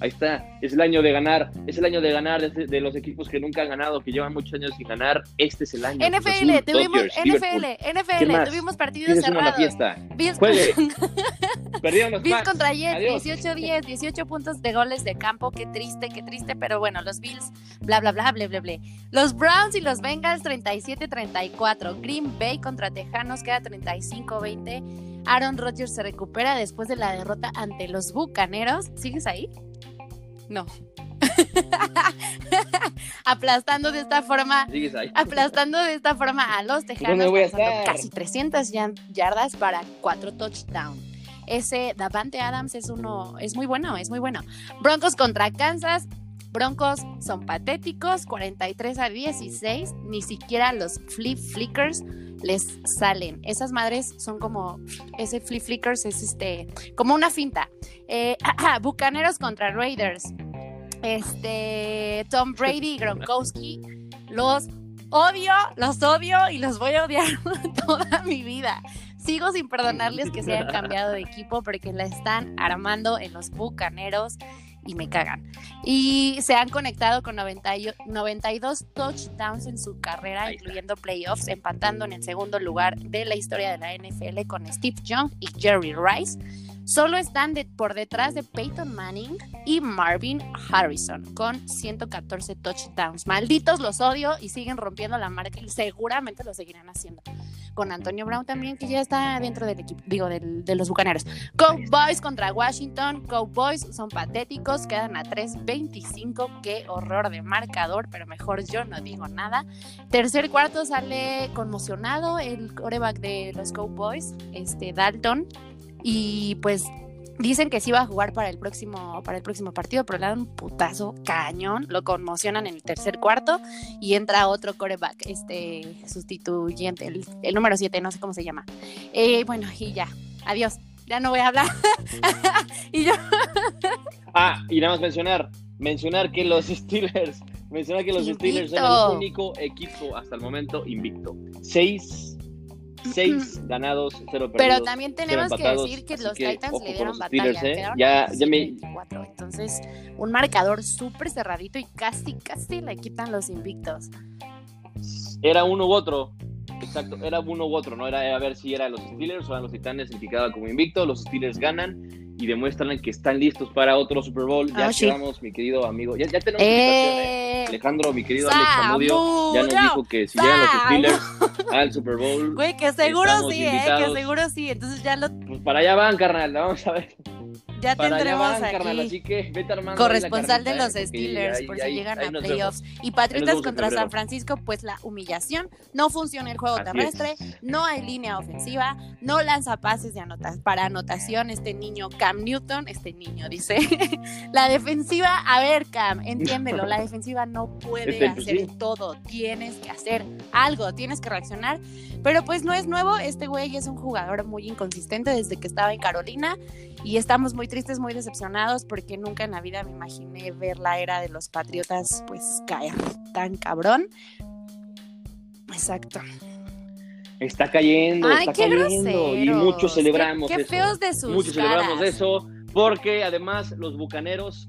Ahí está, es el año de ganar, es el año de ganar de, los equipos que nunca han ganado, que llevan muchos años sin ganar. Este es el año. NFL, tuvimos, NFL, NFL, tuvimos partidos cerrados. fiesta. Bills, Bills contra Jets, 18-10, 18 puntos de goles de campo. Qué triste, qué triste, pero bueno, los Bills, bla, bla, bla, bla, bla, bla. Los Browns y los Bengals, 37-34. Green Bay contra Tejanos queda 35-20. Aaron Rodgers se recupera después de la derrota ante los Bucaneros. ¿Sigues ahí? No. aplastando de esta forma, aplastando de esta forma a los Tejanos, casi 300 yardas para cuatro touchdowns. Ese Davante Adams es uno, es muy bueno, es muy bueno. Broncos contra Kansas, Broncos son patéticos, 43 a 16, ni siquiera los flip flickers les salen. Esas madres son como, ese flip flickers es este, como una finta. Eh, Bucaneros contra Raiders. Este, Tom Brady y Gronkowski, los odio, los odio y los voy a odiar toda mi vida. Sigo sin perdonarles que se hayan cambiado de equipo porque la están armando en los Bucaneros y me cagan. Y se han conectado con 92 touchdowns en su carrera, incluyendo playoffs, empatando en el segundo lugar de la historia de la NFL con Steve Young y Jerry Rice. Solo están por detrás de Peyton Manning y Marvin Harrison con 114 touchdowns. Malditos los odio y siguen rompiendo la marca y seguramente lo seguirán haciendo. Con Antonio Brown también, que ya está dentro del equipo, digo, de los bucaneros. Cowboys contra Washington. Cowboys son patéticos, quedan a 3.25. Qué horror de marcador, pero mejor yo no digo nada. Tercer cuarto sale conmocionado el coreback de los Cowboys, este Dalton y pues dicen que sí va a jugar para el próximo, para el próximo partido, pero le dan un putazo cañón, lo conmocionan en el tercer cuarto y entra otro coreback, este sustituyente, el, número 7, no sé cómo se llama. Eh, bueno, y ya, adiós, ya no voy a hablar. y yo. ah, y nada más mencionar, mencionar que los Steelers, mencionar que los Steelers son el único equipo hasta el momento invicto. Seis seis ganados, cero perdidos. Pero también tenemos que decir que los Titans le dieron batalla. ¿eh? Ya, ya me... Entonces, un marcador súper cerradito y casi, casi le quitan los invictos. Era uno u otro. exacto, era uno u otro, ¿no? Era a ver si eran los Steelers o eran los Titanes el que quedaba como invicto. Los Steelers ganan y demuestran que están listos para otro Super Bowl. Ya oh, mi querido amigo. Ya, ya tenemos eh... Alejandro, mi querido Alex Amudio, ya nos dijo que si llegan los Steelers al Super Bowl. Güey, que seguro sí, eh, que seguro sí. Entonces ya lo. Pues para allá van, carnal, vamos a ver ya tendremos aquí así que vete corresponsal de los Steelers por si llegan a playoffs. Y Patriotas contra San Francisco pues la humillación. No funciona el juego terrestre no hay línea ofensiva no lanza pases de para anotación este niño Cam Newton este niño dice. La defensiva a ver Cam entiéndelo la defensiva no puede este, pues, hacer todo tienes que hacer algo tienes que reaccionar. Pero pues no es nuevo este güey es un jugador muy inconsistente desde que estaba en Carolina y estamos muy tristes, muy decepcionados porque nunca en la vida me imaginé ver la era de los patriotas pues caer tan cabrón. Exacto. Está cayendo, está cayendo y muchos celebramos qué, feos de sus Muchos celebramos eso porque además los bucaneros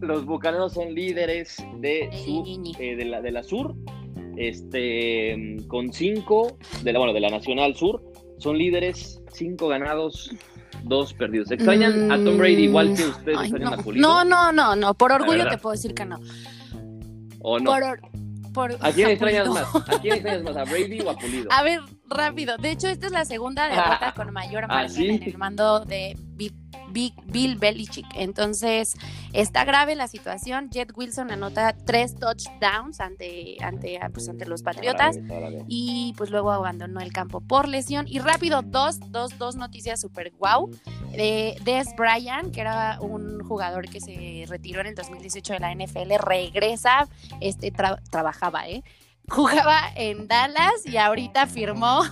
los bucaneros son líderes de su, eh, de, la, de la sur. Este con cinco de la bueno de la nacional sur son líderes cinco ganados dos perdidos. ¿Extrañan a Tom Brady igual que ustedes extrañan no. a Pulido? No, no, no, no. Por orgullo te puedo decir que no. ¿O no? ¿A quién extrañas más? ¿A quién extrañas más? ¿A Brady o a Pulido? A ver, rápido. De hecho, esta es la segunda derrota con mayor ¿Ah, margen en el mando de Bill Belichick. Entonces, está grave la situación. Jet Wilson anota tres touchdowns ante, ante, pues, ante los Patriotas y pues luego abandonó el campo por lesión. Y rápido, dos, dos, dos noticias super guau. De Des Bryant, que era un jugador que se retiró en el 2018 de la NFL, regresa, este trabajaba, ¿eh? Jugaba en Dallas y ahorita firmó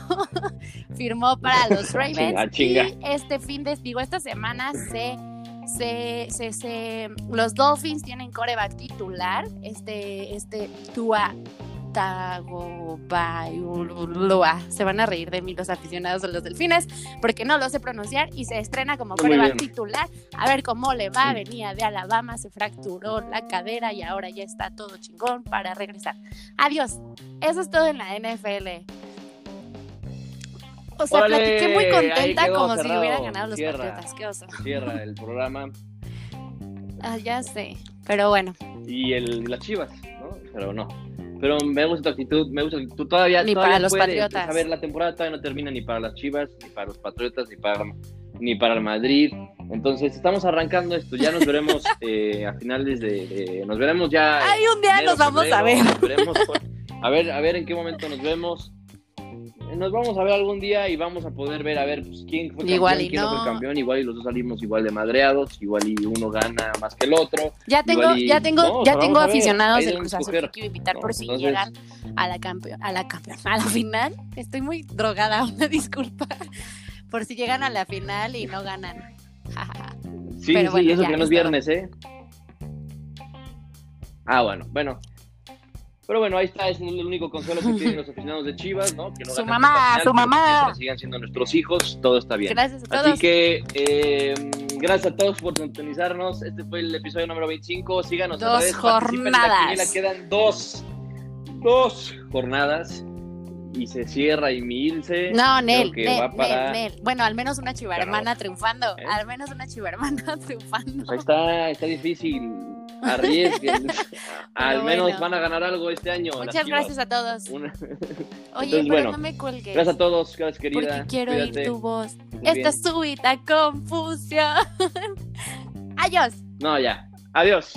firmó para los Ravens. y este fin de digo esta semana se se, se, se los Dolphins tienen coreback titular este este Tua se van a reír de mí los aficionados de los delfines porque no lo sé pronunciar y se estrena como coreback titular. A ver cómo le va. Venía de Alabama, se fracturó la cadera y ahora ya está todo chingón para regresar. Adiós. Eso es todo en la NFL. O sea, platiqué muy contenta como si hubieran ganado los Patriotas. Qué oso. Cierra el programa. ah, ya sé. Pero bueno. Y el, las chivas, ¿no? Pero no. Pero me gusta tu actitud, me gusta tu todavía. Ni para los Patriotas. A ver, la temporada todavía no termina ni para las Chivas, ni para los Patriotas, ni para, ni para el Madrid. Entonces, estamos arrancando esto. Ya nos veremos eh, a finales de, Nos veremos ya. Ay, un día nos vamos a ver. a ver, a ver en qué momento nos vemos nos vamos a ver algún día y vamos a poder ver a ver pues, quién fue igual campeón, quién no. fue campeón, igual y los dos salimos igual de madreados, igual y uno gana más que el otro. Ya tengo, ya tengo, ya tengo aficionados del Cruz Azul que quiero invitar por si llegan a la campeón, a la campeón, a la final. Estoy muy drogada, una disculpa. Por si llegan a la final y no ganan. sí, sí, y eso que no es viernes, ¿eh? Ah, bueno, bueno, pero bueno, ahí está, es el único consuelo que tienen los aficionados de Chivas, ¿no? Que no su mamá, su mamá. Que sigan siendo nuestros hijos, todo está bien. Gracias a todos. Así que, eh, gracias a todos por sintonizarnos. Este fue el episodio número 25. Síganos dos jornadas. La quedan dos, dos jornadas y se cierra y Milce. No, Nel, Nel, Nel, Bueno, al menos una chiva hermana triunfando. ¿Eh? Al menos una chiva hermana triunfando. Pues ahí está, está difícil arriesguen. Al menos van a ganar algo este año. Muchas gracias a todos. Oye, pero no me cuelgues. Gracias a todos, gracias querida. Porque quiero oír tu voz. Esta súbita confusión. Adiós. No, ya. Adiós.